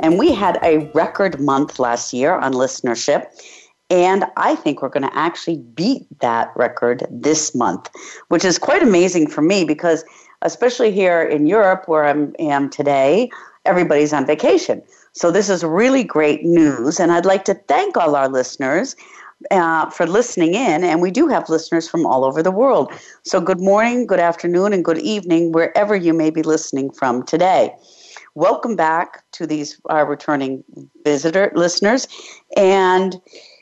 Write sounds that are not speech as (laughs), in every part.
and we had a record month last year on listenership. And I think we're going to actually beat that record this month, which is quite amazing for me because, especially here in Europe, where I am today, everybody's on vacation. So, this is really great news. And I'd like to thank all our listeners uh, for listening in. And we do have listeners from all over the world. So, good morning, good afternoon, and good evening, wherever you may be listening from today. Welcome back to these our returning visitor listeners. And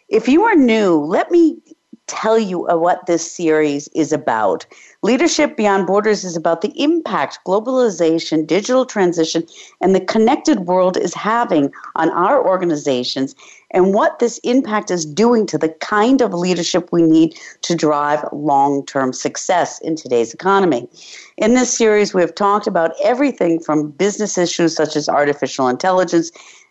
if you are new, let me tell you what this series is about. Leadership Beyond Borders is about the impact globalization, digital transition, and the connected world is having on our organizations and what this impact is doing to the kind of leadership we need to drive long term success in today's economy. In this series, we have talked about everything from business issues such as artificial intelligence,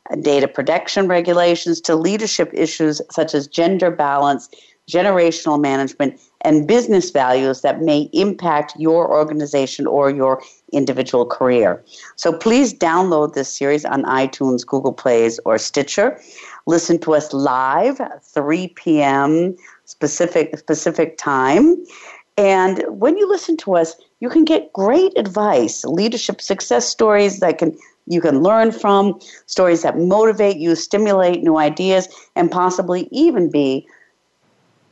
uh, data protection regulations, to leadership issues such as gender balance, generational management, and business values that may impact your organization or your individual career. So please download this series on iTunes, Google Plays, or Stitcher. Listen to us live, 3 p.m. specific specific time. And when you listen to us, you can get great advice, leadership success stories that can you can learn from, stories that motivate you, stimulate new ideas, and possibly even be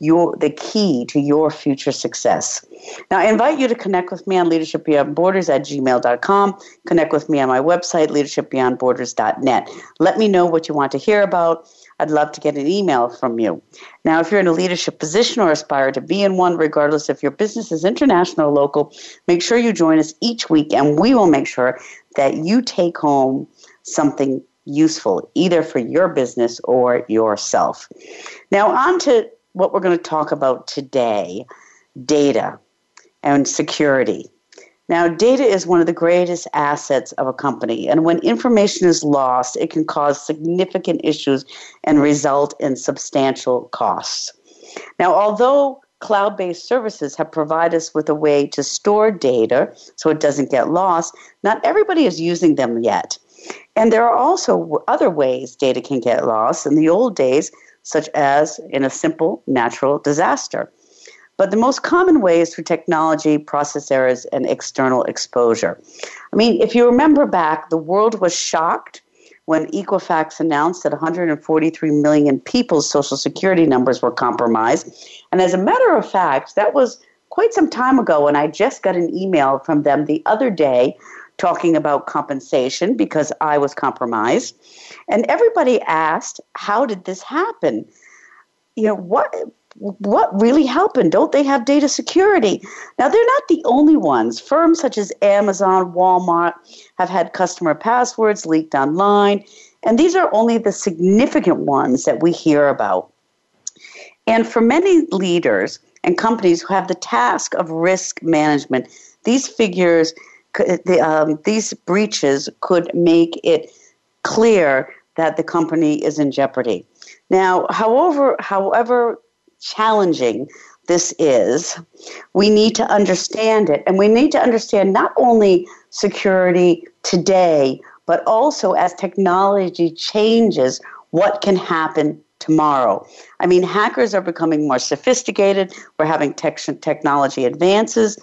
your the key to your future success. Now, I invite you to connect with me on Leadership Beyond Borders at gmail.com. Connect with me on my website, leadershipbeyondborders.net. Let me know what you want to hear about. I'd love to get an email from you. Now, if you're in a leadership position or aspire to be in one, regardless if your business is international or local, make sure you join us each week and we will make sure that you take home something useful, either for your business or yourself. Now, on to what we're going to talk about today data and security. Now, data is one of the greatest assets of a company, and when information is lost, it can cause significant issues and result in substantial costs. Now, although cloud based services have provided us with a way to store data so it doesn't get lost, not everybody is using them yet. And there are also other ways data can get lost. In the old days, such as in a simple natural disaster. But the most common way is through technology, process errors, and external exposure. I mean, if you remember back, the world was shocked when Equifax announced that 143 million people's social security numbers were compromised. And as a matter of fact, that was quite some time ago, and I just got an email from them the other day talking about compensation because I was compromised. And everybody asked, how did this happen? You know, what what really happened? Don't they have data security? Now, they're not the only ones. Firms such as Amazon, Walmart have had customer passwords leaked online, and these are only the significant ones that we hear about. And for many leaders and companies who have the task of risk management, these figures, um, these breaches could make it clear that the company is in jeopardy. Now, however, however challenging this is, we need to understand it. And we need to understand not only security today, but also as technology changes, what can happen tomorrow. I mean, hackers are becoming more sophisticated. We're having tech- technology advances,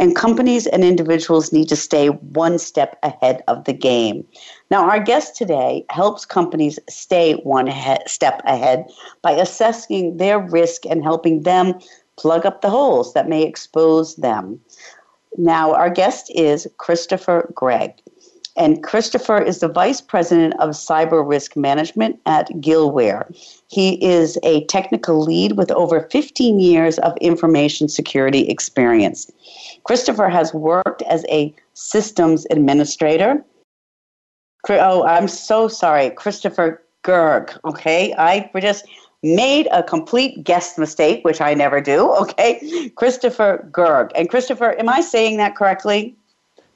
and companies and individuals need to stay one step ahead of the game. Now, our guest today helps companies stay one he- step ahead by assessing their risk and helping them plug up the holes that may expose them. Now, our guest is Christopher Gregg. And Christopher is the Vice President of Cyber Risk Management at Gillware. He is a technical lead with over 15 years of information security experience. Christopher has worked as a systems administrator, Oh, I'm so sorry, Christopher Gerg. Okay, I just made a complete guest mistake, which I never do. Okay, Christopher Gerg. And Christopher, am I saying that correctly?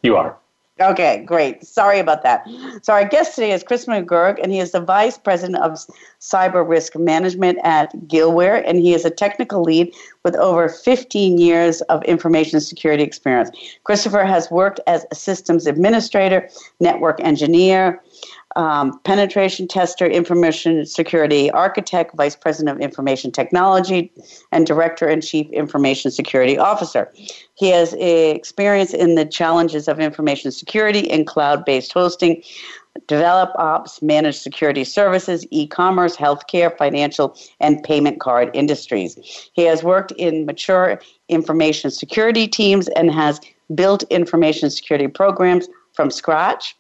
You are. Okay, great. Sorry about that. So our guest today is Chris McGurk, and he is the Vice President of Cyber Risk Management at Gillware, and he is a technical lead with over 15 years of information security experience. Christopher has worked as a systems administrator, network engineer, um, penetration tester, information security architect, vice president of information technology, and director and chief information security officer. He has experience in the challenges of information security and cloud based hosting, DevOps, manage security services, e commerce, healthcare, financial, and payment card industries. He has worked in mature information security teams and has built information security programs from scratch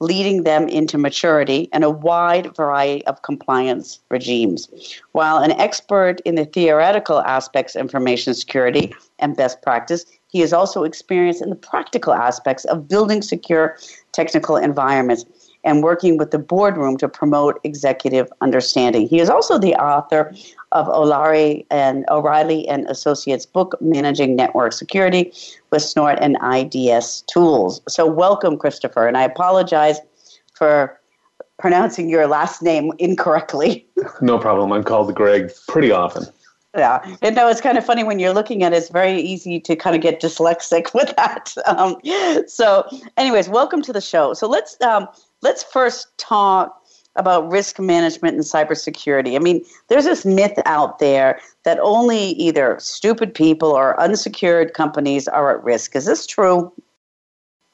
leading them into maturity and a wide variety of compliance regimes. While an expert in the theoretical aspects of information security and best practice, he is also experienced in the practical aspects of building secure technical environments and working with the boardroom to promote executive understanding. He is also the author of O'Leary and O'Reilly and Associates book Managing Network Security with Snort and IDS Tools. So welcome Christopher and I apologize for pronouncing your last name incorrectly. (laughs) No problem. I'm called Greg pretty often. Yeah, and no, it's kind of funny when you're looking at it. It's very easy to kind of get dyslexic (laughs) with that. Um, so, anyways, welcome to the show. So let's um, let's first talk about risk management and cybersecurity. I mean, there's this myth out there that only either stupid people or unsecured companies are at risk. Is this true?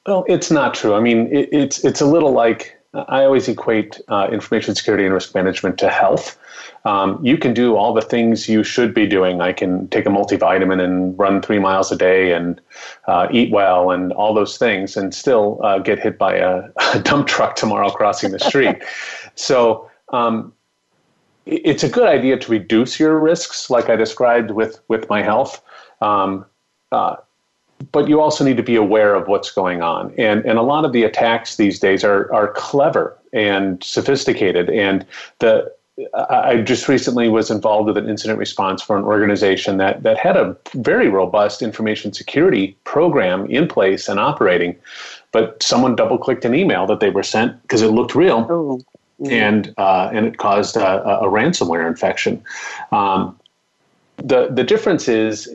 Well, it's not true. I mean, it, it's it's a little like I always equate uh, information security and risk management to health. Um, you can do all the things you should be doing. I can take a multivitamin and run three miles a day and uh, eat well and all those things and still uh, get hit by a, (laughs) a, dump truck tomorrow crossing the street. (laughs) so um, it's a good idea to reduce your risks, like I described with, with my health. Um, uh, but you also need to be aware of what's going on. And, and a lot of the attacks these days are, are clever and sophisticated. And the, I just recently was involved with an incident response for an organization that, that had a very robust information security program in place and operating, but someone double clicked an email that they were sent because it looked real. Oh. And uh, and it caused a, a ransomware infection. Um, the the difference is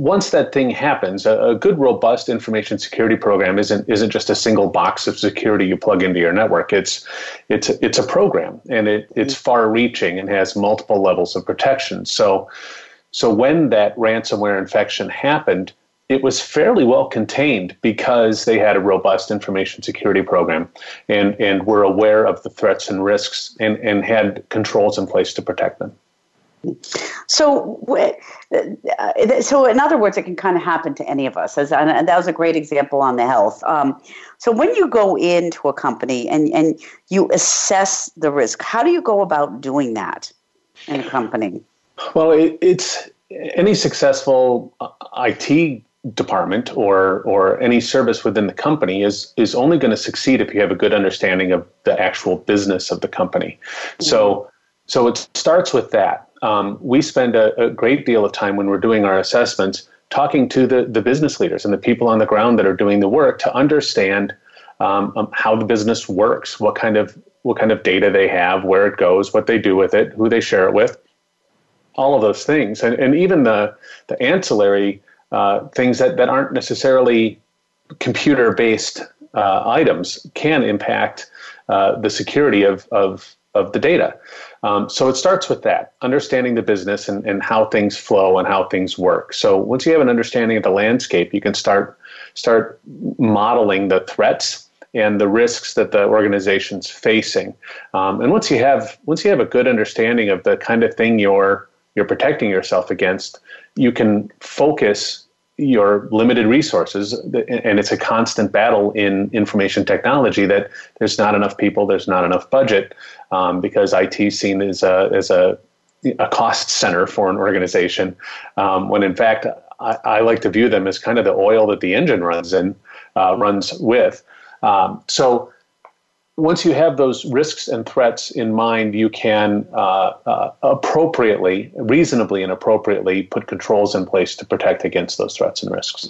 once that thing happens, a, a, good, robust information security program isn't isn't just a single box of security you plug into your network. It's it's it's a program, and it, it's mm-hmm. far-reaching and has multiple levels of protection. So, so when that ransomware infection happened, it was fairly well contained because they had a robust information security program and and were aware of the threats and risks and and had controls in place to protect them. So, uh, so in other words, it can kind of happen to any of us. As, and that was a great example on the health. Um, so, when you go into a company and, and you assess the risk, how do you go about doing that in a company? Well, it, it's any successful uh, IT department or or any service within the company is is only going to succeed if you have a good understanding of the actual business of the company. Mm-hmm. So so it starts with that um, we spend a, a, great deal of time when we're doing our assessments talking to the, the business leaders and the people on the ground that are doing the work to understand um, um, how the business works, what kind of what kind of data they have, where it goes, what they do with it, who they share it with, all of those things, and, and even the the ancillary uh, things that, that aren't necessarily computer based uh, items can impact uh, the security of, of of the data. Um, so it starts with that, understanding the business and, and how things flow and how things work. So once you have an understanding of the landscape, you can start start modeling the threats and the risks that the organization's facing. Um, and once you have once you have a good understanding of the kind of thing you're you're protecting yourself against, you can focus your limited resources and it's a constant battle in information technology that there's not enough people there's not enough budget um, because IT seen as a, as a, a cost center for an organization um, when in fact I, I, like to view them as kind of the oil that the engine runs in uh, runs with. Um, so once you have those risks and threats in mind, you can uh, uh, appropriately, reasonably, and appropriately put controls in place to protect against those threats and risks.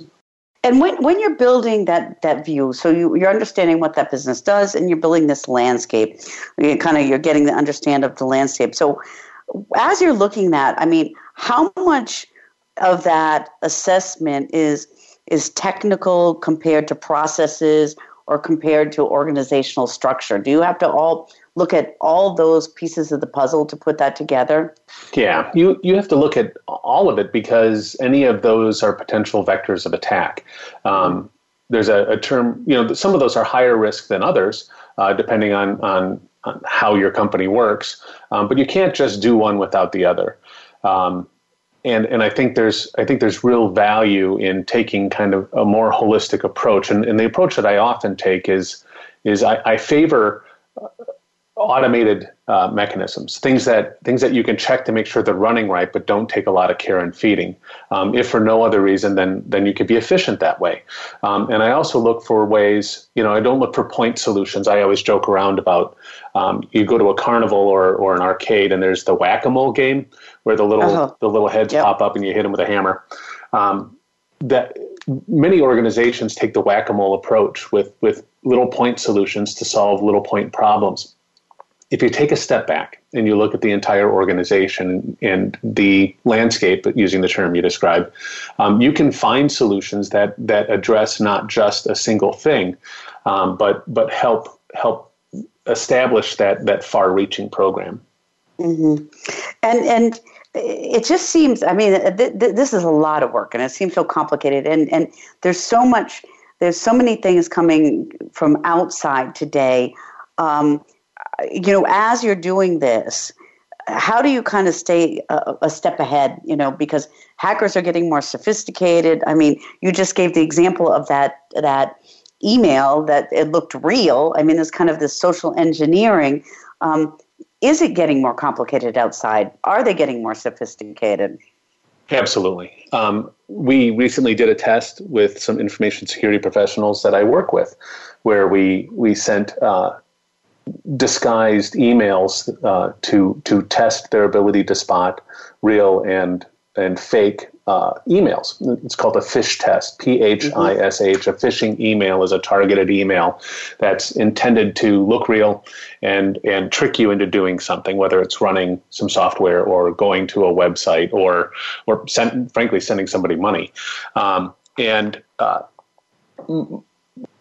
And when, when you're building that, that view, so you, you're understanding what that business does, and you're building this landscape, you kind of you're getting the understand of the landscape. So as you're looking at, I mean, how much of that assessment is is technical compared to processes or compared to organizational structure? Do you have to all look at all those pieces of the puzzle to put that together? Yeah, you, you have to look at all of it because any of those are potential vectors of attack. Um, there's a, a, term, you know, some of those are higher risk than others, uh, depending on, on, on, how your company works. Um, but you can't just do one without the other. Um, and and I think there's I think there's real value in taking kind of a more holistic approach. And, and the approach that I often take is is I, I favor automated uh, mechanisms, things that things that you can check to make sure they're running right, but don't take a lot of care and feeding. Um, if for no other reason, then then you could be efficient that way. Um, and I also look for ways. You know, I don't look for point solutions. I always joke around about um, you go to a carnival or or an arcade, and there's the whack a mole game where the little uh-huh. the little heads yep. pop up and you hit them with a hammer. Um, that many organizations take the whack a mole approach with with little point solutions to solve little point problems if you take a step back and you look at the entire organization and the landscape, using the term you described, um, you can find solutions that that address not just a single thing, um, but but help help establish that that far-reaching program. Mm-hmm. And and it just seems. I mean, th- th- this is a lot of work, and it seems so complicated. And and there's so much. There's so many things coming from outside today. Um, you know, as you're doing this, how do you kind of stay a, a, step ahead? You know, because hackers are getting more sophisticated. I mean, you just gave the example of that that email that it looked real. I mean, there's kind of this social engineering. Um, is it getting more complicated outside? Are they getting more sophisticated? Absolutely. Um, we recently did a test with some information security professionals that I work with, where we we sent uh, disguised emails uh, to to test their ability to spot real and and fake uh, emails. It's called a phish test. P H I S H. A phishing email is a targeted email that's intended to look real and and trick you into doing something, whether it's running some software or going to a website or or send, frankly sending somebody money. Um, and uh,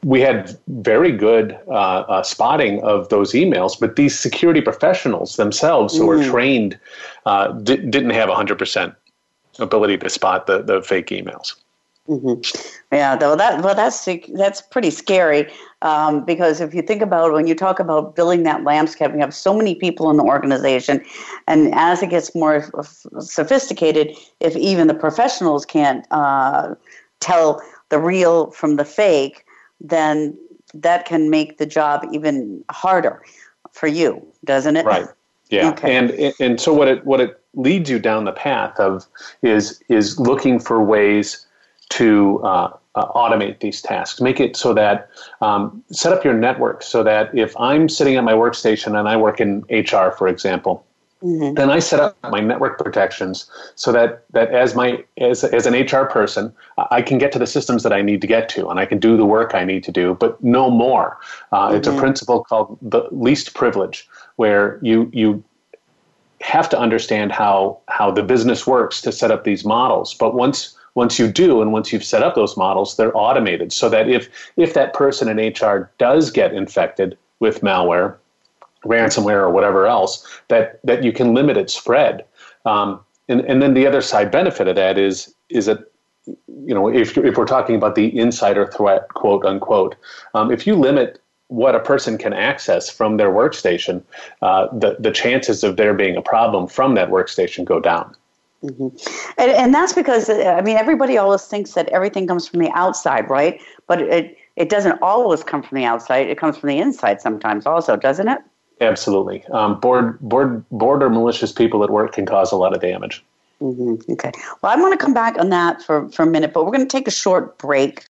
we had very good uh, uh, spotting of those emails, but these security professionals themselves who mm. trained uh, di- didn't have 100% ability to spot the, the fake emails. Mm-hmm. Yeah, well, that well, that's that's pretty scary um, because if you think about when you talk about building that landscape, you have so many people in the organization, and as it gets more sophisticated, if even the professionals can't uh, tell the real from the fake, then that can make the job even harder for you, doesn't it? Right. Yeah. Okay. And and so what it what it leads you down the path of is is looking for ways to uh, uh, automate these tasks. Make it so that um, set up your network so that if I'm sitting at my workstation and I work in HR, for example, Mm-hmm. Then I set up my network protections so that, that as my as, as an HR person, I can get to the systems that I need to get to, and I can do the work I need to do, but no more. Uh, mm-hmm. It's a mm-hmm. principle called the least privilege, where you you have to understand how how the business works to set up these models. But once once you do, and once you've set up those models, they're automated so that if if that person in HR does get infected with malware ransomware or whatever else, that, that you can limit its spread. Um, and, and then the other side benefit of that is, is that you know, if, if we're talking about the insider threat, quote unquote, um, if you limit what a person can access from their workstation, uh, the, the chances of there being a problem from that workstation go down. Mm-hmm. And, and that's because, I mean, everybody always thinks that everything comes from the outside, right? But it, it doesn't always come from the outside. It comes from the inside sometimes also, doesn't it? Absolutely. Um, bored, bored, bored or malicious people at work can cause a lot of damage. Mm-hmm. Okay. Well, I want to come back on that for, for a minute, but we're going to take a short break.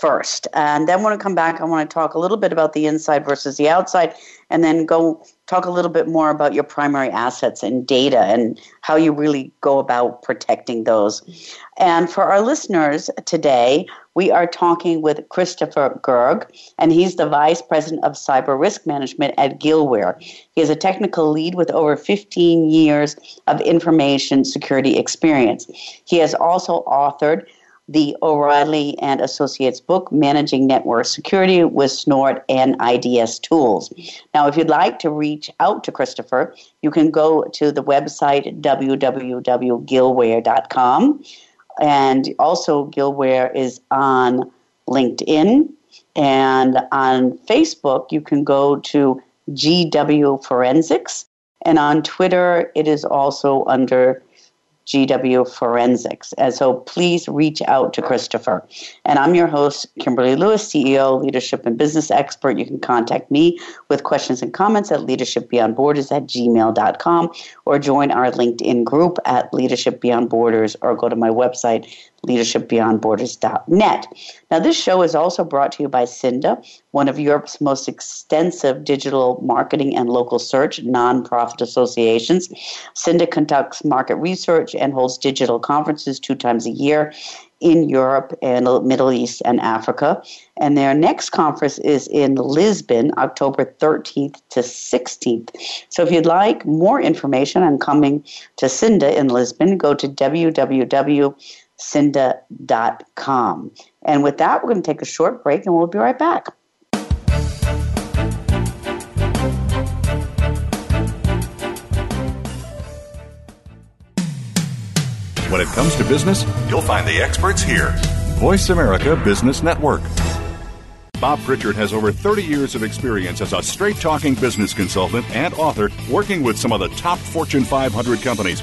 First. And then when I come back, I want to talk a little bit about the inside versus the outside, and then go talk a little bit more about your primary assets and data and how you really go about protecting those. And for our listeners today, we are talking with Christopher Gerg, and he's the Vice President of Cyber Risk Management at Gillware. He is a technical lead with over 15 years of information security experience. He has also authored the O'Reilly and Associates book, Managing Network Security with Snort and IDS Tools. Now, if you'd like to reach out to Christopher, you can go to the website www.gillware.com. And also, Gillware is on LinkedIn. And on Facebook, you can go to GW Forensics. And on Twitter, it is also under GW Forensics. And so please reach out to Christopher. And I'm your host, Kimberly Lewis, CEO, leadership and business expert. You can contact me with questions and comments at leadershipbeyondborders at gmail.com or join our LinkedIn group at Leadership Beyond Borders or go to my website, leadershipbeyondborders.net. Now, this show is also brought to you by Cinda, one of Europe's most extensive digital marketing and local search nonprofit associations. Cinda conducts market research and holds digital conferences two times a year in Europe and the Middle East and Africa. And their next conference is in Lisbon, October 13th to 16th. So if you'd like more information on coming to Cinda in Lisbon, go to www cinda.com. And with that, we're going to take a short break and we'll be right back. When it comes to business, you'll find the experts here. Voice America Business Network. Bob Pritchard has over 30 years of experience as a straight talking business consultant and author working with some of the top Fortune 500 companies.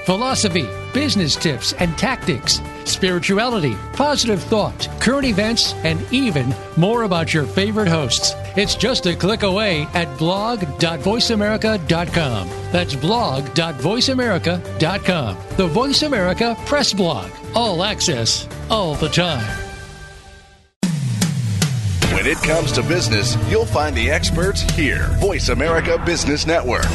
philosophy, business tips and tactics, spirituality, positive thought, current events, and even more about your favorite hosts. It's just a click away at blog.voiceamerica.com. That's blog.voiceamerica.com. The Voice America Press Blog. All access, all the time. When it comes to business, you'll find the experts here. Voice America Business Network.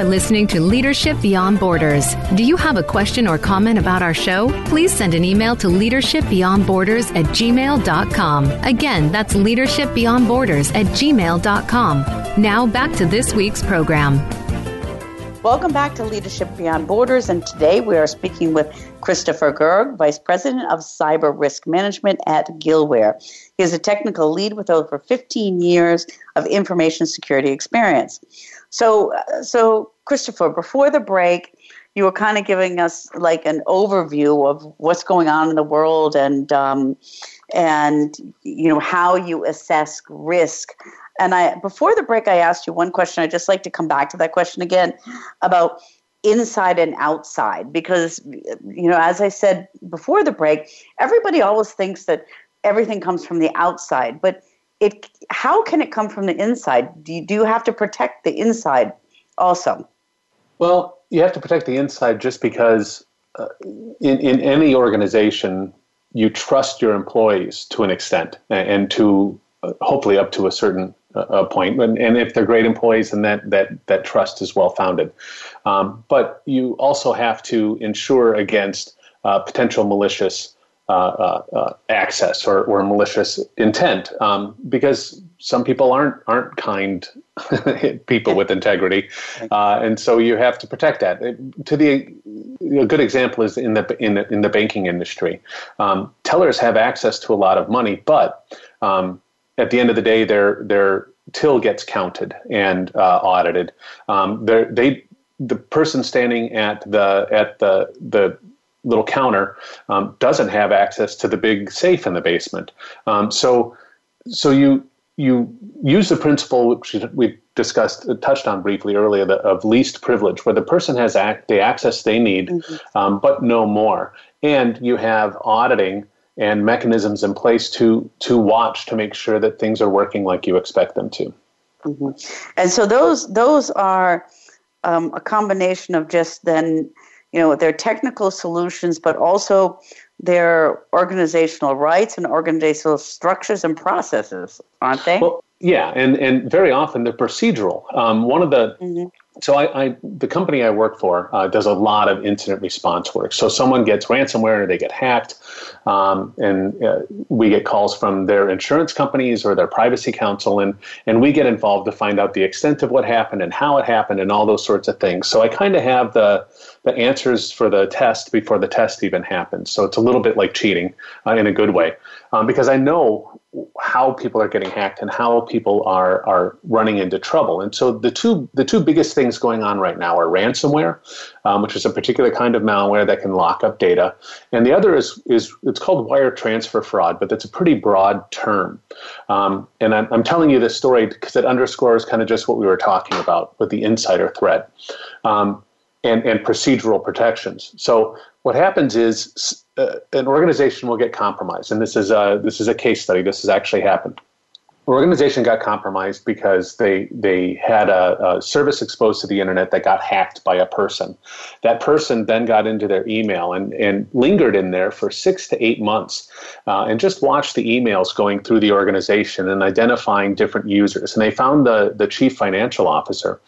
Are listening to Leadership Beyond Borders. Do you have a question or comment about our show? Please send an email to leadershipbeyondborders at gmail.com. Again, that's leadershipbeyondborders at gmail.com. Now back to this week's program. Welcome back to Leadership Beyond Borders, and today we are speaking with Christopher Gerg, Vice President of Cyber Risk Management at Gillware. He is a technical lead with over 15 years of information security experience. So, so Christopher, before the break, you were kind of giving us like an overview of what's going on in the world and um, and you know how you assess risk. And I before the break, I asked you one question. I'd just like to come back to that question again about inside and outside because you know as i said before the break everybody always thinks that everything comes from the outside but it how can it come from the inside? Do you, do you have to protect the inside also? Well, you have to protect the inside just because uh, in, in any organization, you trust your employees to an extent and to uh, hopefully up to a certain uh, point. And, and, if they're great employees, then that, that, that trust is well founded. Um, but you also have to ensure against uh, potential malicious access or, or malicious intent um, because some people aren't aren't kind (laughs) people with integrity, uh, and so you have to protect that. To the a good example is in the in the, in the banking industry. Um, tellers have access to a lot of money, but um, at the end of the day, their their till gets counted and uh, audited. Um, they the person standing at the at the the little counter um, doesn't have access to the big safe in the basement. Um, so so you you use the principle which we discussed, uh, touched on briefly earlier, the, of least privilege, where the person has act, the access they need, mm-hmm. um, but no more. And you have auditing and mechanisms in place to to watch to make sure that things are working like you expect them to. Mm-hmm. And so those those are um, a combination of just then, you know, their technical solutions, but also their organizational rights and organizational structures and processes, aren't they? Well, yeah, and, and very often they're procedural. Um, one of the mm-hmm. So I, I, the company I work for uh, does a lot of incident response work. So someone gets ransomware they get hacked, um, and uh, we get calls from their insurance companies or their privacy counsel, and and we get involved to find out the extent of what happened and how it happened and all those sorts of things. So I kind of have the the answers for the test before the test even happens. So it's a little bit like cheating uh, in a good way, um, because I know how people are getting hacked and how people are are running into trouble. And so the two the two biggest things going on right now are ransomware, um, which is a particular kind of malware that can lock up data, and the other is is it's called wire transfer fraud, but that's a pretty broad term. Um, and I'm, I'm, telling you this story because it underscores kind of just what we were talking about with the insider threat. Um, and, and procedural protections. So what happens is uh, an organization will get compromised, and this is a, this is a case study. This has actually happened. An organization got compromised because they they had a, a, service exposed to the internet that got hacked by a person. That person then got into their email and, and lingered in there for six to eight months, uh, and just watched the emails going through the organization and identifying different users. And they found the the chief financial officer,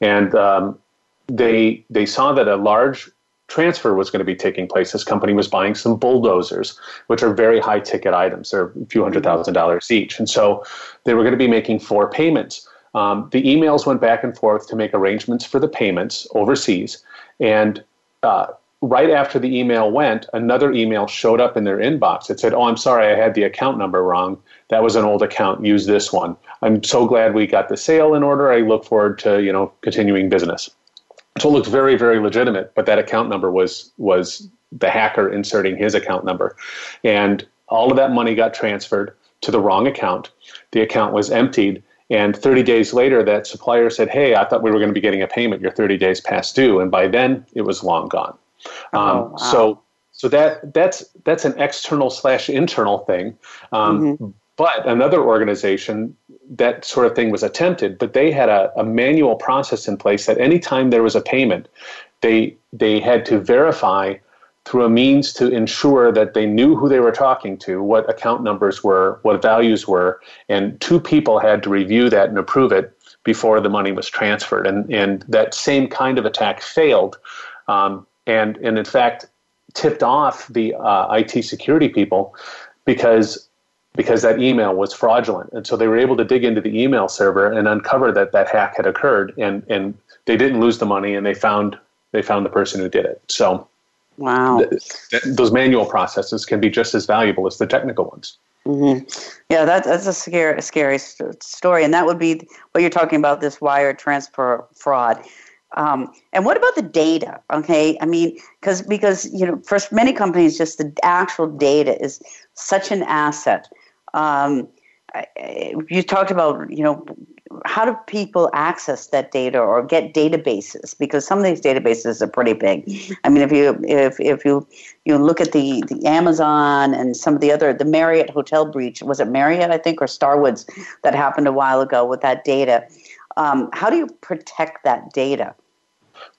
and um, they they saw that a large transfer was going to be taking place. This company was buying some bulldozers, which are very high ticket items. They're a few hundred thousand dollars each, and so they were going to be making four payments. Um, the emails went back and forth to make arrangements for the payments overseas, and uh, right after the email went, another email showed up in their inbox. It said, "Oh, I'm sorry, I had the account number wrong. That was an old account. Use this one. I'm so glad we got the sale in order. I look forward to you know continuing business." So it looked very, very legitimate, but that account number was was the hacker inserting his account number. And all of that money got transferred to the wrong account. The account was emptied. And 30 days later, that supplier said, Hey, I thought we were going to be getting a payment. You're 30 days past due. And by then, it was long gone. Oh, um, wow. So, so that that's that's an external slash internal thing. Um, mm-hmm. But another organization that sort of thing was attempted, but they had a, a manual process in place that anytime there was a payment, they they had to verify through a means to ensure that they knew who they were talking to, what account numbers were, what values were, and two people had to review that and approve it before the money was transferred. And and that same kind of attack failed, um, and and in fact tipped off the uh, IT security people because because that email was fraudulent. And so they were able to dig into the email server and uncover that that hack had occurred and, and they didn't lose the money and they found they found the person who did it. So wow. Th- th- those manual processes can be just as valuable as the technical ones. Mm-hmm. Yeah, that, that's a scary, scary st- story, and that would be what you're talking about. This wire transfer fraud, um, and what about the data? Okay, I mean, because because you know, for many companies, just the actual data is such an asset. Um, you talked about, you know, how do people access that data or get databases? Because some of these databases are pretty big. I mean, if you if if you you look at the the Amazon and some of the other the Marriott hotel breach was it Marriott I think or Starwoods that happened a while ago with that data. Um, how do you protect that data?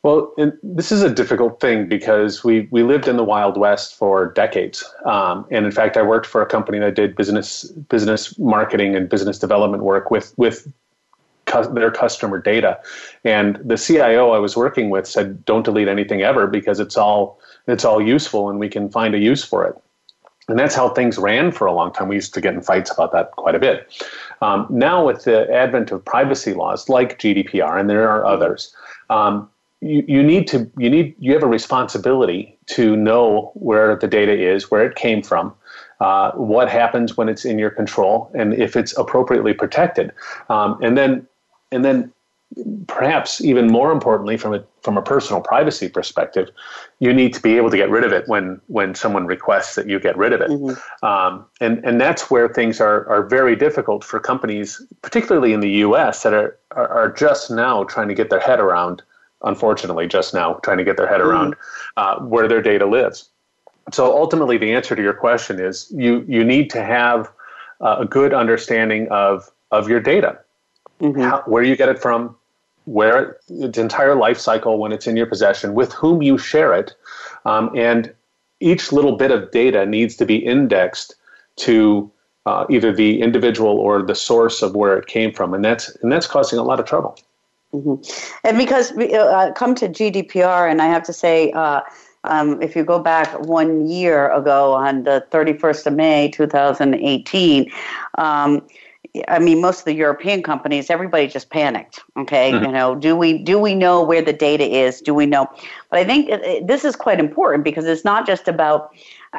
Well, this is a difficult thing because we, we lived in the Wild West for decades. Um, and in fact, I worked for a company that did business business marketing and business development work with, with cu- their customer data. And the CIO I was working with said, don't delete anything ever because it's all, it's all useful and we can find a use for it. And that's how things ran for a long time. We used to get in fights about that quite a bit. Um, now, with the advent of privacy laws like GDPR, and there are others, um, you, you need to you need you have a responsibility to know where the data is, where it came from, uh, what happens when it's in your control, and if it's appropriately protected, um, and then and then perhaps even more importantly from a from a personal privacy perspective, you need to be able to get rid of it when when someone requests that you get rid of it, mm-hmm. um, and and that's where things are are very difficult for companies, particularly in the U.S. that are are, are just now trying to get their head around unfortunately, just now trying to get their head mm-hmm. around uh, where their data lives. So ultimately, the answer to your question is you you need to have uh, a good understanding of of your data, mm-hmm. How, where you get it from, where its entire life cycle when it's in your possession, with whom you share it, um, and each little bit of data needs to be indexed to uh, either the individual or the source of where it came from, and that's and that's causing a lot of trouble. Mm-hmm. And because we uh, uh, come to GDPR, and I have to say, uh, um, if you go back one year ago on the 31st of May 2018, um, I mean, most of the European companies, everybody just panicked. Okay, mm-hmm. you know, do we do we know where the data is? Do we know? But I think it, it, this is quite important because it's not just about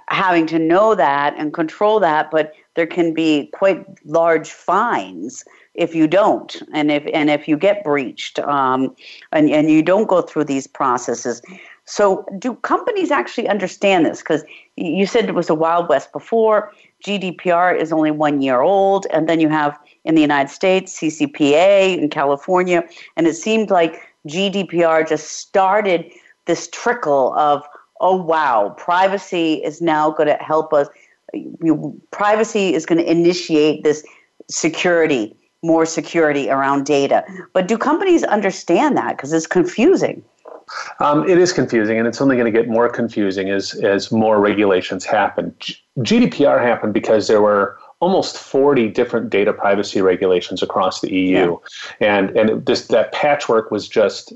having to know that and control that, but there can be quite large fines if you don't and if and if you get breached um, and, and you don't go through these processes. So do companies actually understand this? Because you said it was a wild west before. Gdpr is only one year old and then you have in the united states ccpa in california and it seemed like gdpr just started this trickle of oh wow privacy is now going to help us. Privacy is going to initiate this security more security around data. But do companies understand that? Because it's confusing. Um, it is confusing, and it's only going to get more confusing as as more regulations happen. G- GDPR happened because there were almost 40 different data privacy regulations across the EU, yeah. and and this that patchwork was just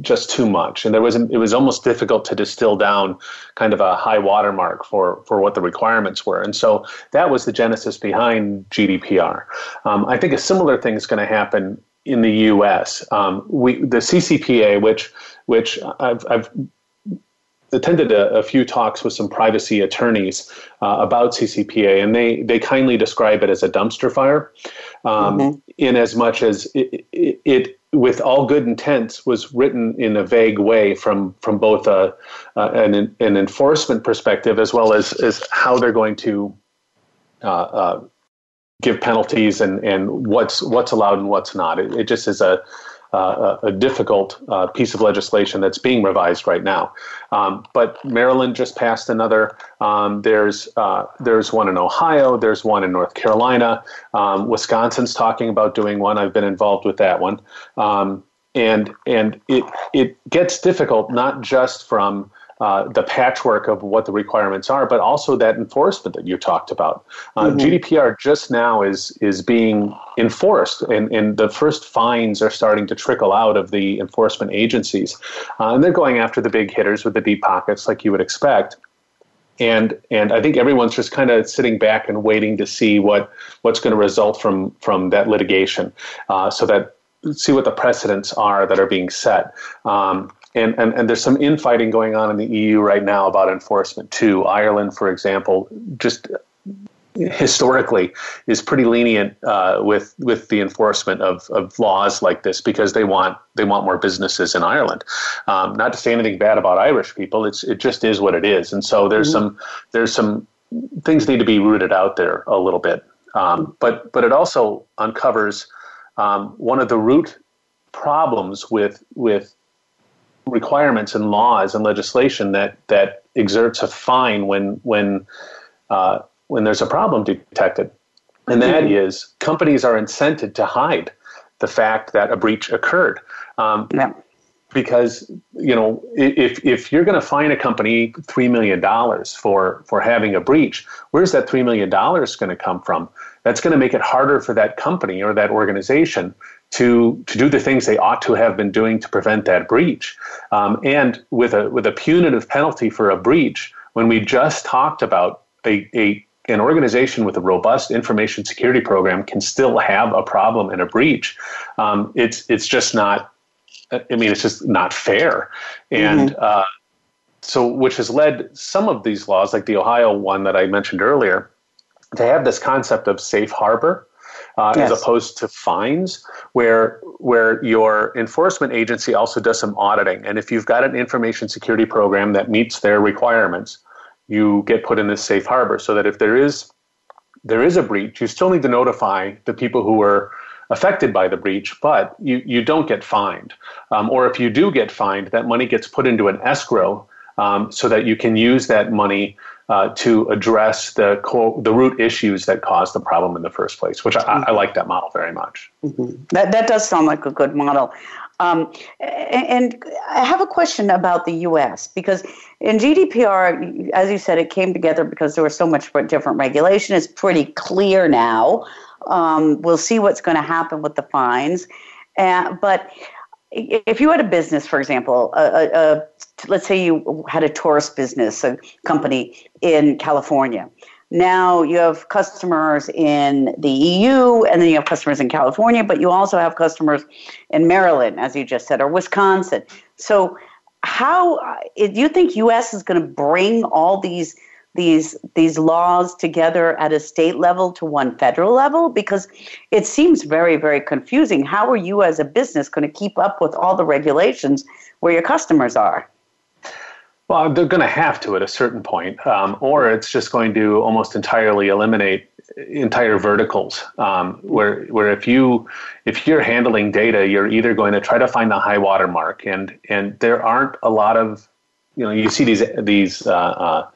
just too much, and there was it was almost difficult to distill down kind of a high watermark for for what the requirements were, and so that was the genesis behind GDPR. Um, I think a similar thing is going to happen in the U.S. Um, we the CCPA, which which I've, I've attended a, a, few talks with some privacy attorneys uh, about CCPA, and they, they kindly describe it as a dumpster fire, um, mm-hmm. in as much as it, it, it, with all good intents, was written in a vague way from from both a, uh, an, an enforcement perspective as well as as how they're going to. Uh, uh, give penalties and, and what's what's allowed and what's not. It, it just is a uh, a difficult uh, piece of legislation that's being revised right now. Um, but Maryland just passed another. Um, there's uh, there's one in Ohio. There's one in North Carolina. Um, Wisconsin's talking about doing one. I've been involved with that one. Um, and and it it gets difficult not just from uh, the patchwork of what the requirements are, but also that enforcement that you talked about. Uh, mm-hmm. GDPR just now is is being enforced, and, and the first fines are starting to trickle out of the enforcement agencies, uh, and they're going after the big hitters with the deep pockets, like you would expect. And and I think everyone's just kind of sitting back and waiting to see what what's going to result from from that litigation, uh, so that see what the precedents are that are being set. Um, and, and, and there's some infighting going on in the EU right now about enforcement too. Ireland, for example, just historically is pretty lenient uh, with with the enforcement of, of laws like this because they want they want more businesses in Ireland. Um, not to say anything bad about Irish people, it's it just is what it is, and so there's mm-hmm. some there's some things need to be rooted out there a little bit. Um, but but it also uncovers um, one of the root problems with with requirements and laws and legislation that that exerts a fine when when uh, when there's a problem detected, and that mm-hmm. is companies are incented to hide the fact that a breach occurred. Um, yeah. because you know if if you're going to fine a company three million dollars for for having a breach, where's that three million dollars going to come from? That's going to make it harder for that company or that organization to to do the things they ought to have been doing to prevent that breach. Um, and with a with a punitive penalty for a breach, when we just talked about a, a an organization with a robust information security program can still have a problem and a breach. Um, it's it's just not. I mean, it's just not fair, and mm-hmm. uh, so which has led some of these laws, like the Ohio one that I mentioned earlier, to have this concept of safe harbor. Uh, yes. as opposed to fines, where where your enforcement agency also does some auditing, and if you've got an information security program that meets their requirements, you get put in this safe harbor so that if there is there is a breach, you still need to notify the people who were affected by the breach, but you, you don't get fined. Um, or if you do get fined, that money gets put into an escrow um, so that you can use that money uh, to address the co- the root issues that caused the problem in the first place. Which I, I like that model very much. Mm-hmm. That that does sound like a good model. Um, and I have a question about the U.S. because in GDPR, as you said, it came together because there was so much different regulation. It's pretty clear now. Um, we'll see what's going to happen with the fines. Uh, but if you had a business, for example, a, a, a, let's say you had a tourist business, a company in California, now you have customers in the EU and then you have customers in California, but you also have customers in Maryland, as you just said, or Wisconsin. So, how do you think U.S. is going to bring all these these these laws together at a state level to one federal level? Because it seems very very confusing. How are you as a business going to keep up with all the regulations where your customers are? Well, they're going to have to at a certain point, um, or it's just going to almost entirely eliminate entire verticals. Um, where where if you if you're handling data, you're either going to try to find the high water mark, and and there aren't a lot of you know you see these these uh, uh,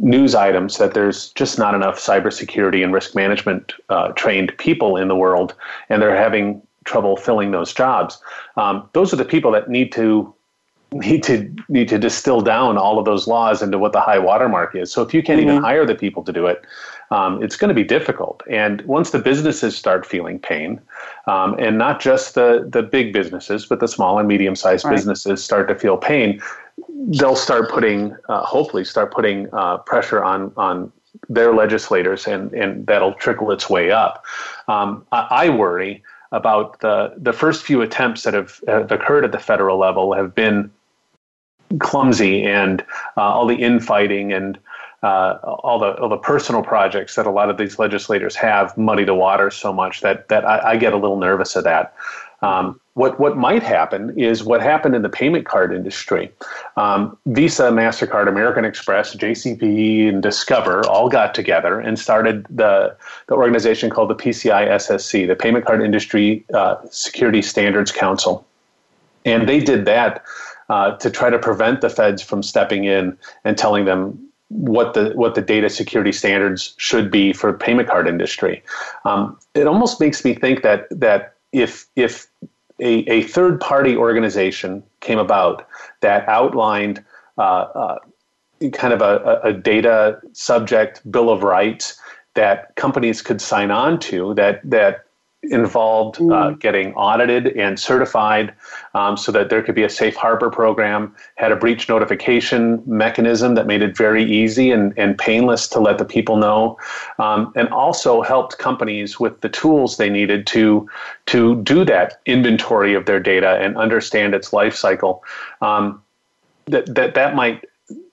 news items that there's just not enough cybersecurity and risk management uh, trained people in the world, and they're having trouble filling those jobs. Um, those are the people that need to (laughs) need to need to distill down all of those laws into what the high watermark is. So if you can't mm-hmm. even hire the people to do it, um, it's going to be difficult. And once the businesses start feeling pain, um, and not just the the big businesses, but the small and medium sized right. businesses start to feel pain, they'll start putting, uh, hopefully, start putting uh, pressure on on their legislators, and and that'll trickle its way up. Um, I, I worry about the the first few attempts that have, have occurred at the federal level have been clumsy and uh, all the infighting and uh, all the all the personal projects that a lot of these legislators have muddy the water so much that that I, I get a little nervous of that. Um, what what might happen is what happened in the payment card industry. Um, Visa, Mastercard, American Express, JCPenney, and Discover all got together and started the the organization called the PCI SSC, the Payment Card Industry uh, Security Standards Council, and they did that uh, to try to prevent the feds from stepping in and telling them what the what the data security standards should be for payment card industry. Um, it almost makes me think that that if if a, a third party organization came about that outlined uh, uh, kind of a, a, data subject bill of rights that companies could sign on to that that involved uh, mm. getting audited and certified um, so that there could be a safe harbor program, had a breach notification mechanism that made it very easy and, and painless to let the people know, um, and also helped companies with the tools they needed to, to do that inventory of their data and understand its life cycle. Um, that, that, that might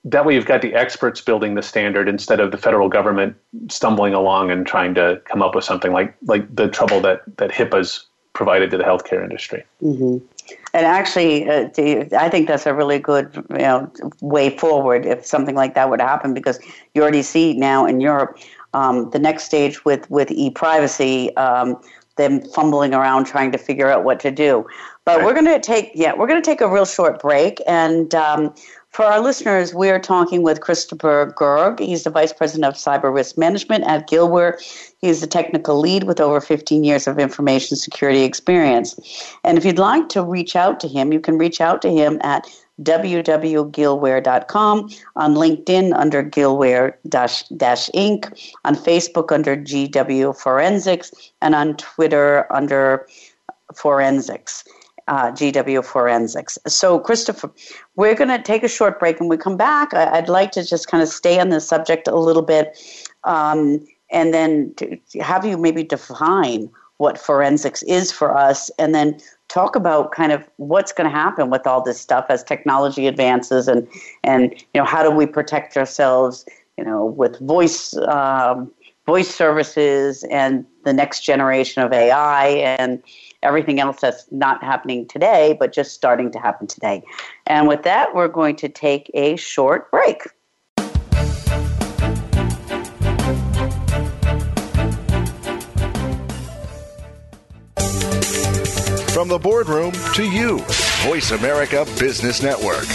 that way you've got the experts building the standard instead of the federal government stumbling along and trying to come up with something like like the trouble that that HIPAA's provided to the healthcare industry. Mm-hmm. And actually, uh, I think that's a really good you know, way forward if something like that would happen because you already see now in Europe um, the next stage with with e-privacy. Um, them fumbling around trying to figure out what to do. But right. we're going to take yeah we're going to take a real short break and um, For our listeners, we are talking with Christopher Gerg. He's the Vice President of Cyber Risk Management at Gillware. He's the technical lead with over 15 years of information security experience. And if you'd like to reach out to him, you can reach out to him at www.gillware.com, on LinkedIn under Gillware Inc., on Facebook under GW Forensics, and on Twitter under Forensics uh, GW Forensics. So, Christopher, we're going to take a short break. and we come back, I'd like to just kind of stay on this subject a little bit um, and then have you maybe define what forensics is for us and then talk about kind of what's going to happen with all this stuff as technology advances and and you know how do we protect ourselves you know with voice um, voice services and the next generation of AI and everything else that's not happening today, but just starting to happen today. And with that, we're going to take a short break. From the boardroom to you, Voice America Business Network.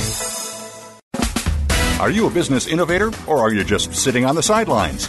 Are you a business innovator or are you just sitting on the sidelines?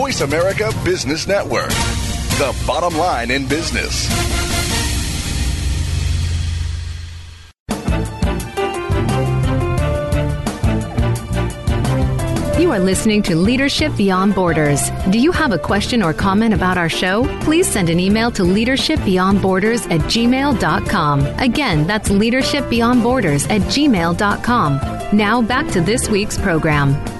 Voice America Business Network, the bottom line in business. You are listening to Leadership Beyond Borders. Do you have a question or comment about our show? Please send an email to leadershipbeyondborders at gmail.com. Again, that's leadershipbeyondborders at gmail.com. Now back to this week's program.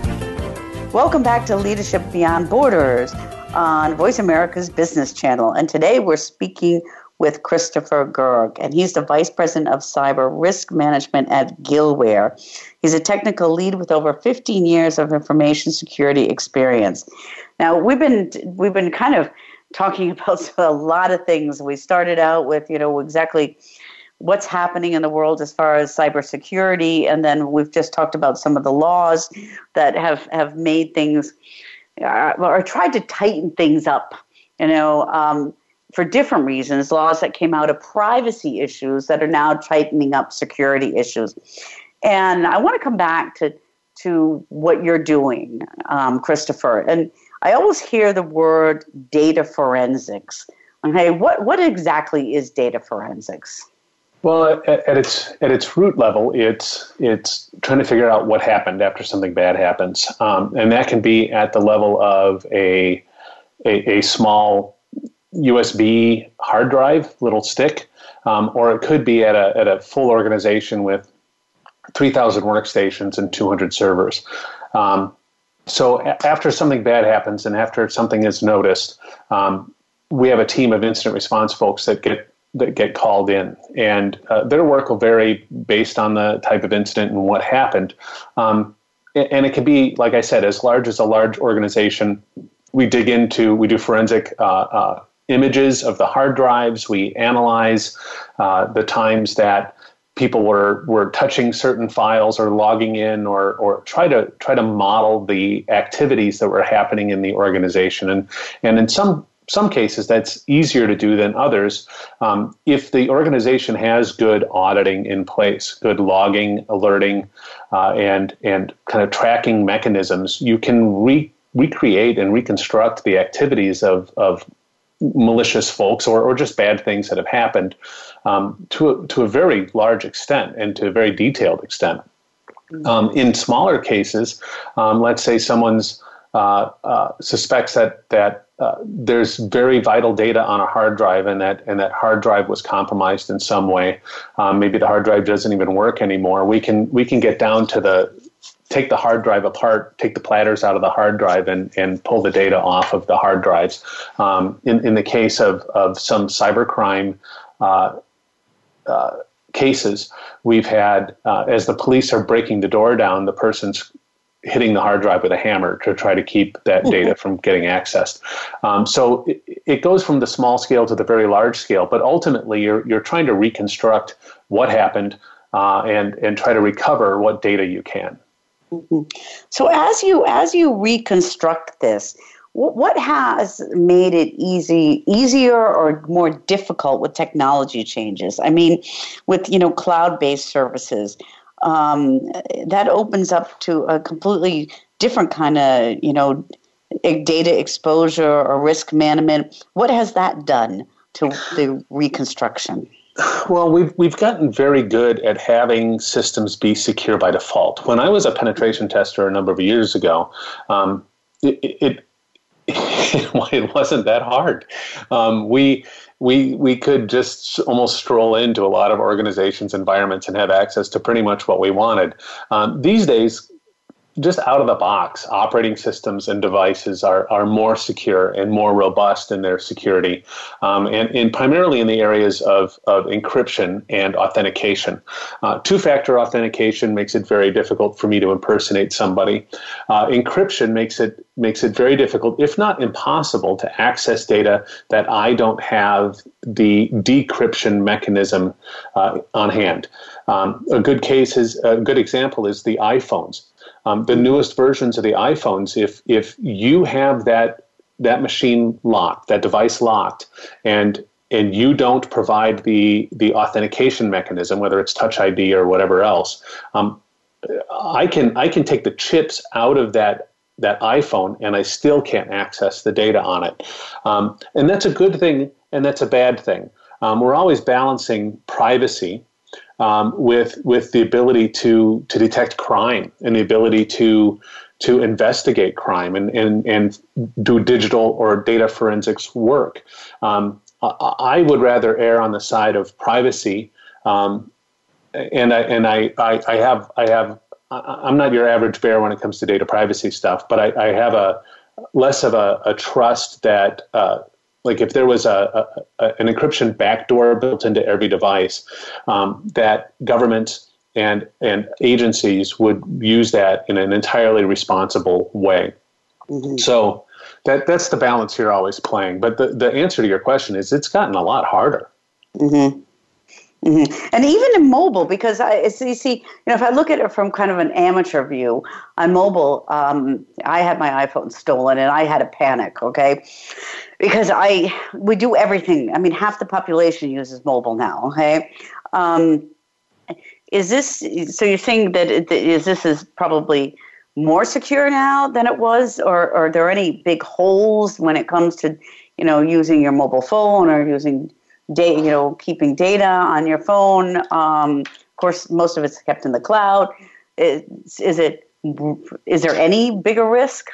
Welcome back to Leadership Beyond Borders on Voice America's Business Channel. And today we're speaking with Christopher Gerg, and he's the Vice President of Cyber Risk Management at Gillware. He's a technical lead with over 15 years of information security experience. Now, we've been we've been kind of talking (laughs) about a lot of things. We started out with, you know, exactly what's happening in the world as far as cybersecurity, and then we've just talked about some of the laws that have have made things uh, or tried to tighten things up. You know, um, for different reasons, laws that came out of privacy issues that are now tightening up security issues. And I want to come back to to what you're doing, um, Christopher. And I always hear the word data forensics. Okay, what what exactly is data forensics? Well, at, at, its at its root level, it's it's trying to figure out what happened after something bad happens, um, and that can be at the level of a, a, a small USB hard drive, little stick, um, or it could be at a at a full organization with three thousand workstations and two hundred servers. Um, so a- after something bad happens, and after something is noticed, um, we have a team of incident response folks that get that get called in, and uh, their work will vary based on the type of incident and what happened. Um, and it can be, like I said, as large as a large organization. We dig into, we do forensic uh, uh, images of the hard drives. We analyze uh, the times that people were were touching certain files or logging in or or try to try to model the activities that were happening in the organization and and in some some cases that's easier to do than others um, if the organization has good auditing in place good logging alerting uh, and and kind of tracking mechanisms you can re- recreate and reconstruct the activities of of malicious folks or, or just bad things that have happened um, to, a, to a very large extent and to a very detailed extent. Um, in smaller cases, um, let's say someone's uh, uh, suspects that that there's very vital data on a hard drive, and that and that hard drive was compromised in some way. Um, maybe the hard drive doesn't even work anymore. We can we can get down to the take the hard drive apart, take the platters out of the hard drive, and, and pull the data off of the hard drives. Um, in, in the case of, of some cybercrime uh, uh, cases, we've had, uh, as the police are breaking the door down, the person's hitting the hard drive with a hammer to try to keep that mm-hmm. data from getting accessed. Um, so it, it, goes from the small scale to the very large scale, but ultimately you're, you're trying to reconstruct what happened uh, and, and try to recover what data you can. Mm-hmm. So as you as you reconstruct this, what has made it easy easier or more difficult with technology changes? I mean, with you know cloud-based services, um, that opens up to a completely different kind of you know data exposure or risk management. What has that done to the reconstruction? Well, we've we've gotten very good at having systems be secure by default. When I was a penetration tester a number of years ago, um, it, it (laughs) it wasn't that hard. Um, we we we could just almost stroll into a lot of organizations' environments and have access to pretty much what we wanted. Um, these days, just out of the box, operating systems and devices are, are more secure and more robust in their security, um, and, and primarily in the areas of, of encryption and authentication. Uh, Two factor authentication makes it very difficult for me to impersonate somebody. Uh, encryption makes it makes it very difficult, if not impossible, to access data that I don't have the decryption mechanism uh, on hand. Um, a good case is a good example is the iPhones um, the newest versions of the iPhones, if if you have that that machine locked, that device locked, and and you don't provide the the authentication mechanism, whether it's Touch ID or whatever else, um, I can I can take the chips out of that that iPhone and I still can't access the data on it, um, and that's a good thing and that's a bad thing. Um, we're always balancing privacy um, with with the ability to to detect crime and the ability to to investigate crime and, and, and do digital or data forensics work. Um, I would rather err on the side of privacy, um, and I and I, I, I have I have I'm not your average bear when it comes to data privacy stuff, but I, I have a less of a, a trust that uh, like if there was a, a, an encryption backdoor built into every device, um, that governments and and agencies would use that in an entirely responsible way. Mm-hmm. So that that's the balance you're always playing. But the, the answer to your question is it's gotten a lot harder. Mm-hmm. Mm-hmm. And even in mobile, because I see, see, you know, if I look at it from kind of an amateur view on mobile, um, I had my iPhone stolen and I had a panic. Okay, because I we do everything. I mean, half the population uses mobile now. Okay, um, is this so? You're saying that it, is this is probably more secure now than it was, or, or are there any big holes when it comes to you know using your mobile phone or using data, you know, keeping data on your phone. Um, of course, most of it's kept in the cloud. Is, is it? Is there any bigger risk?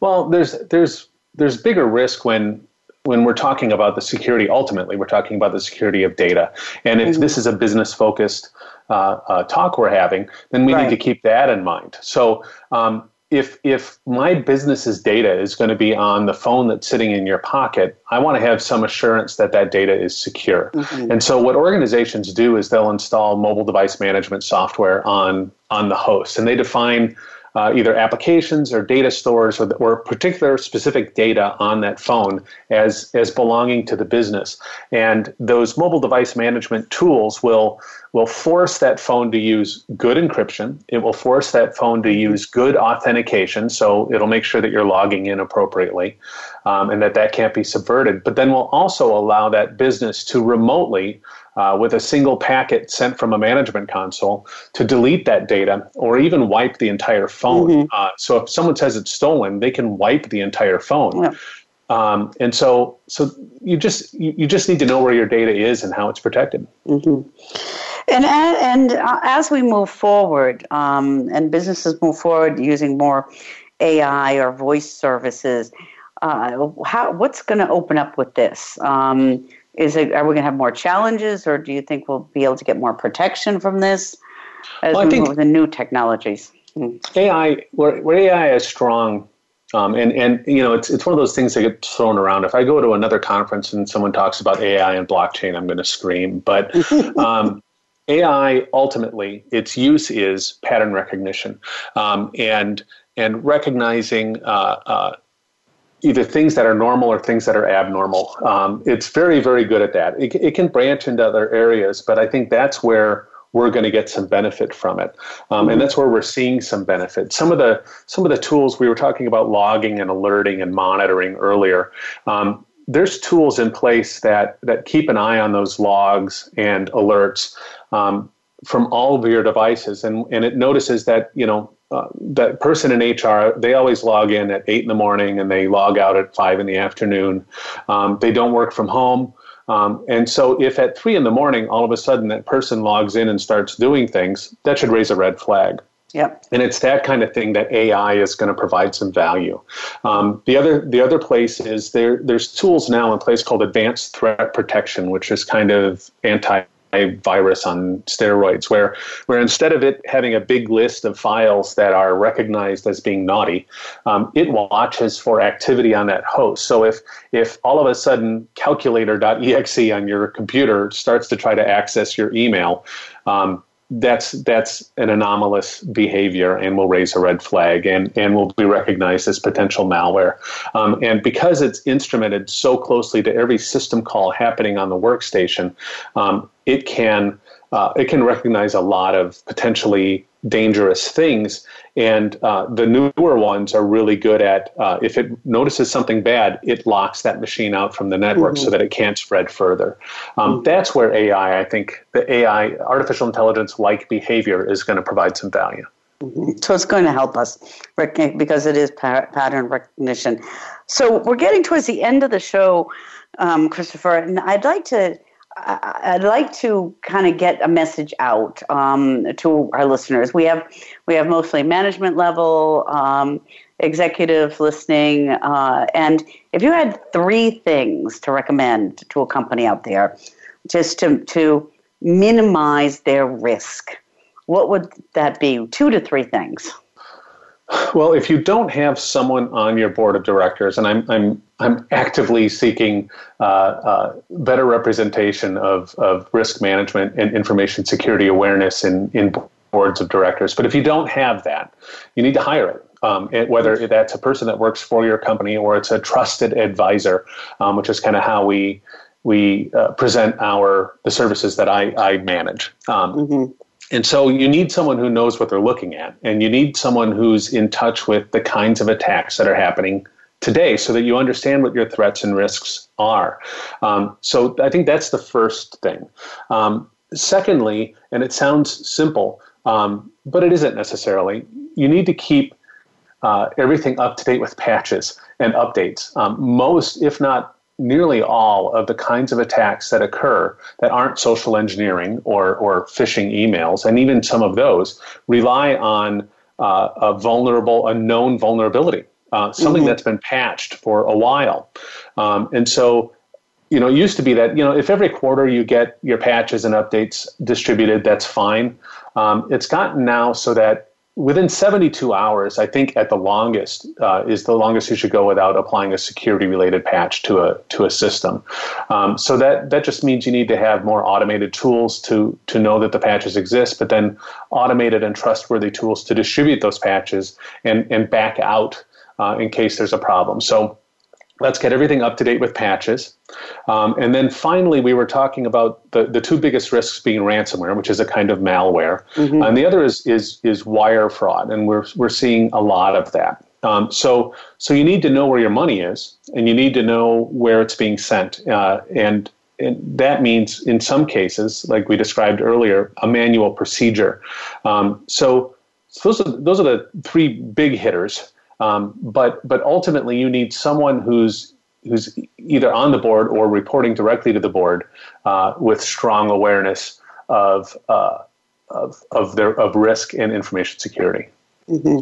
Well, there's there's there's bigger risk when when we're talking about the security. Ultimately, we're talking about the security of data. And if mm-hmm. this is a business focused uh, uh, talk we're having, then we right. need to keep that in mind. So um, if if my business's data is going to be on the phone that's sitting in your pocket, I want to have some assurance that that data is secure. Mm-hmm. And so what organizations do is they'll install mobile device management software on on the host, and they define uh, either applications or data stores or, or particular specific data on that phone as, as belonging to the business. And those mobile device management tools will, will force that phone to use good encryption. It will force that phone to use good authentication. So it'll make sure that you're logging in appropriately um, and that that can't be subverted. But then we'll also allow that business to remotely uh, with a single packet sent from a management console to delete that data or even wipe the entire phone. Mm-hmm. Uh, so if someone says it's stolen, they can wipe the entire phone. Yeah. Um, and so, so you just you, you, just need to know where your data is and how it's protected. Mm-hmm. And and uh, as we move forward, um, and businesses move forward using more AI or voice services, uh, how what's going to open up with this? Um, is it are we going to have more challenges, or do you think we'll be able to get more protection from this as well, we move with the new technologies? Hmm. AI, where, where AI is strong, um, and and you know it's it's one of those things that get thrown around. If I go to another conference and someone talks about AI and blockchain, I'm going to scream. But (laughs) um, AI ultimately, its use is pattern recognition, um, and and recognizing uh, uh, either things that are normal or things that are abnormal. Um, it's very, very good at that. It, it, can branch into other areas, but I think that's where we're going to get some benefit from it, um, and that's where we're seeing some benefit. Some of the some of the tools we were talking about logging and alerting and monitoring earlier. Um, there's tools in place that that keep an eye on those logs and alerts um, from all of your devices, and and it notices that you know uh, that person in HR, they always log in at eight in the morning and they log out at five in the afternoon. Um, they don't work from home. Um, and so, if at three in the morning, all of a sudden that person logs in and starts doing things, that should raise a red flag. Yep. And it's that kind of thing that AI is going to provide some value. Um, the other the other place is there. There's tools now in place called Advanced Threat Protection, which is kind of anti virus on steroids, where where instead of it having a big list of files that are recognized as being naughty, um, it watches for activity on that host. So if if all of a sudden calculator.exe on your computer starts to try to access your email, um, that's that's an anomalous behavior and will raise a red flag and, and will be recognized as potential malware. Um, and because it's instrumented so closely to every system call happening on the workstation, um, it can uh, it can recognize a lot of potentially dangerous things. And uh, the newer ones are really good at uh, if it notices something bad, it locks that machine out from the network mm-hmm. so that it can't spread further. Um, mm-hmm. That's where AI, I think, the AI, artificial intelligence like behavior, is going to provide some value. Mm-hmm. So it's going to help us because it is pattern recognition. So we're getting towards the end of the show, um, Christopher, and I'd like to I'd like to kind of get a message out um, to our listeners. We have we have mostly management level, um, executive listening, uh, and if you had three things to recommend to a company out there, just to to minimize their risk, what would that be? Two to three things. Well, if you don't have someone on your board of directors, and I'm I'm I'm actively seeking uh, uh, better representation of, of risk management and information security awareness in, in boards of directors. But if you don't have that, you need to hire it. Um, it, whether that's a person that works for your company or it's a trusted advisor, um, which is kind of how we we uh, present our the services that I, I manage. Um, mm-hmm. And so you need someone who knows what they're looking at, and you need someone who's in touch with the kinds of attacks that are happening today so that you understand what your threats and risks are. Um, so I think that's the first thing. Um, secondly, and it sounds simple, um, but it isn't necessarily, you need to keep uh, everything up to date with patches and updates. Um, most, if not nearly all of the kinds of attacks that occur that aren't social engineering or, or phishing emails, and even some of those rely on uh, a vulnerable, a known vulnerability, uh, something mm-hmm. that's been patched for a while. Um, and so, you know, it used to be that, you know, if every quarter you get your patches and updates distributed, that's fine. Um, it's gotten now so that within 72 hours, I think at the longest uh, is the longest you should go without applying a security related patch to a to a system. Um, so that that just means you need to have more automated tools to to know that the patches exist, but then automated and trustworthy tools to distribute those patches and and back out uh, in case there's a problem. So let's get everything up to date with patches. Um, and then finally, we were talking about the, the two biggest risks being ransomware, which is a kind of malware, mm-hmm. and the other is, is, is wire fraud, and we're, we're seeing a lot of that. Um, so, so you need to know where your money is, and you need to know where it's being sent, uh, and and that means, in some cases, like we described earlier, a manual procedure. Um, so, so those are those are the three big hitters. Um, but but ultimately, you need someone who's who's either on the board or reporting directly to the board uh, with strong awareness of, uh, of of their of risk and information security. Mm-hmm.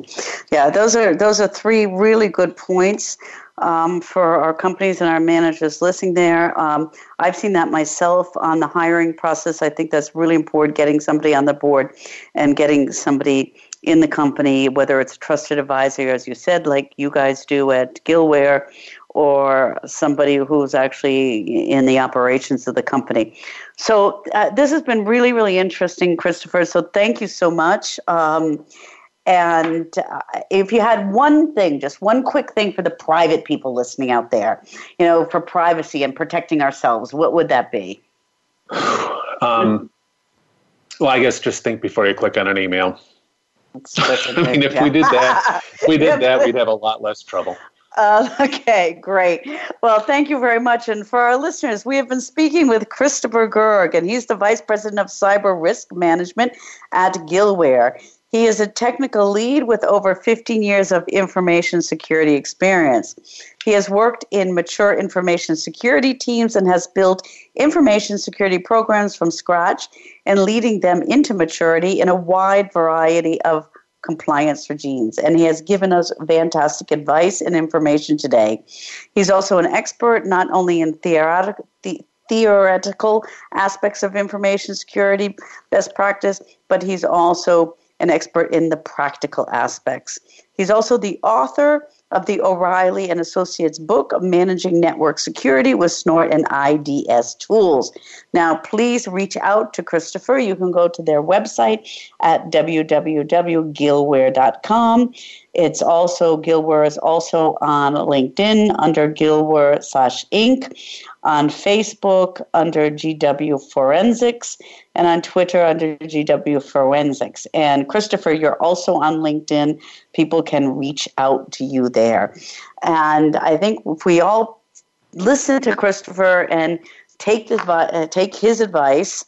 Yeah, those are those are three really good points um, for our companies and our managers listening there. Um, I've seen that myself on the hiring process. I think that's really important, getting somebody on the board and getting somebody in the company, whether it's a trusted advisor, as you said, like you guys do at Gillware, or somebody who's actually in the operations of the company. So uh, this has been really, really interesting, Christopher. So thank you so much. Um, and uh, if you had one thing, just one quick thing for the private people listening out there, you know, for privacy and protecting ourselves, what would that be? (sighs) Um, well, I guess just think before you click on an email. (laughs) I mean, if we did that, if we did (laughs) that, we'd have a lot less trouble. Uh, (laughs) okay, great. Well, thank you very much. And for our listeners, we have been speaking with Christopher Gerg, and he's the Vice President of Cyber Risk Management at Gillware. He is a technical lead with over 15 years of information security experience. He has worked in mature information security teams and has built information security programs from scratch and leading them into maturity in a wide variety of compliance regimes. And he has given us fantastic advice and information today. He's also an expert not only in theoretical, the, theoretical aspects of information security best practice, but he's also an expert in the practical aspects. He's also the author of the O'Reilly and Associates book of Managing Network Security with Snort and IDS Tools. Now, please reach out to Christopher. You can go to their website at www.gillware.com. It's also Gillware is also on LinkedIn under Gillware slash Inc on Facebook under GW Forensics, and on Twitter under GW Forensics. And Christopher, you're also on LinkedIn. People can reach out to you there. And I think if we all listen to Christopher and take, this, uh, take his advice,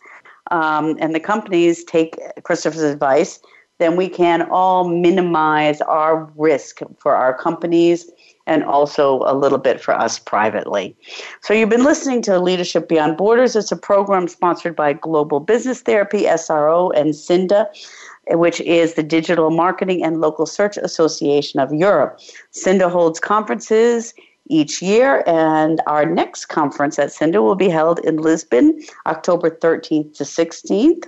um, and the companies take Christopher's advice, then we can all minimize our risk for our companies and also a little bit for us privately. So, you've been listening to Leadership Beyond Borders. It's a program sponsored by Global Business Therapy, SRO, and CINDA which is the Digital Marketing and Local Search Association of Europe. CINDA holds conferences each year, and our next conference at CINDA will be held in Lisbon, October 13th to 16th.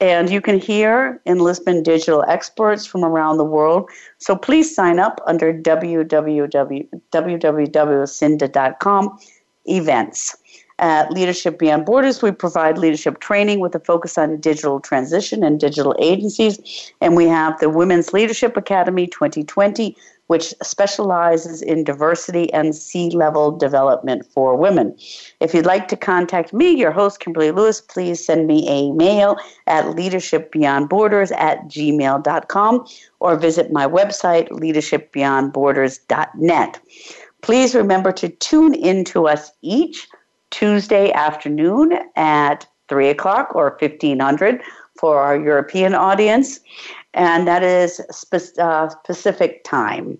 And you can hear in Lisbon digital experts from around the world. So please sign up under www.cinda.com events. At Leadership Beyond Borders, we provide leadership training with a focus on digital transition and digital agencies. And we have the Women's Leadership Academy 2020 which specializes in diversity and C level development for women. If you'd like to contact me, your host, Kimberly Lewis, please send me a mail at leadershipbeyondborders at gmail.com or visit my website, leadershipbeyondborders.net. Please remember to tune in to us each Tuesday afternoon at 3 o'clock or 1500 for our European audience and that is spe- uh, Pacific time.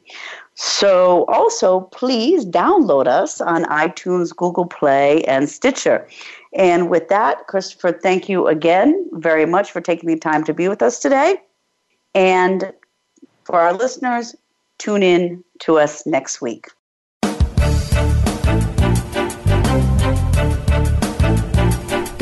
So, also, please download us on iTunes, Google Play, and Stitcher. And with that, Christopher, thank you again very much for taking the time to be with us today. And for our listeners, tune in to us next week.